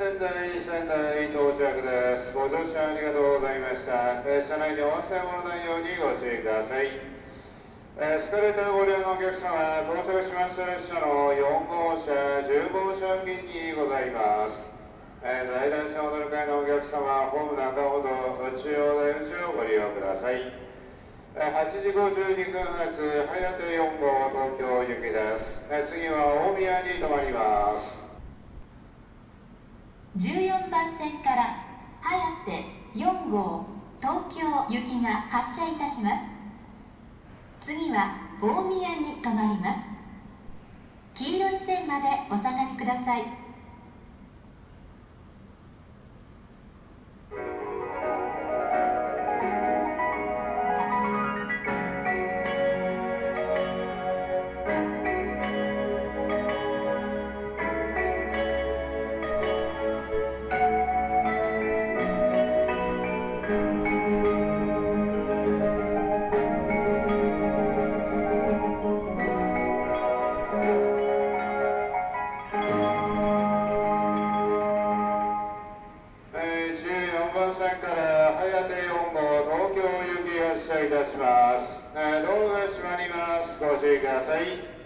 台仙台到着です。ご乗車ありがとうございました。えー車内で音声ものないようにご注意ください。えーエスカレーターご利用のお客様、到着しました列車の4号車、10号車付近にございます。えー在来線お乗り換えのお客様、ホーム中ほど中央大内をご利用ください。えー8時52分発、早手4号東京行きです。えー次は大宮に停まります。14番線から早手4号東京行きが発車いたします。次は大宮に停まります。黄色い線までお下がりください。いたします。えードアが閉まります。ご注意ください。